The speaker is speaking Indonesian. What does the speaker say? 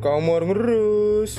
Komor ngerus?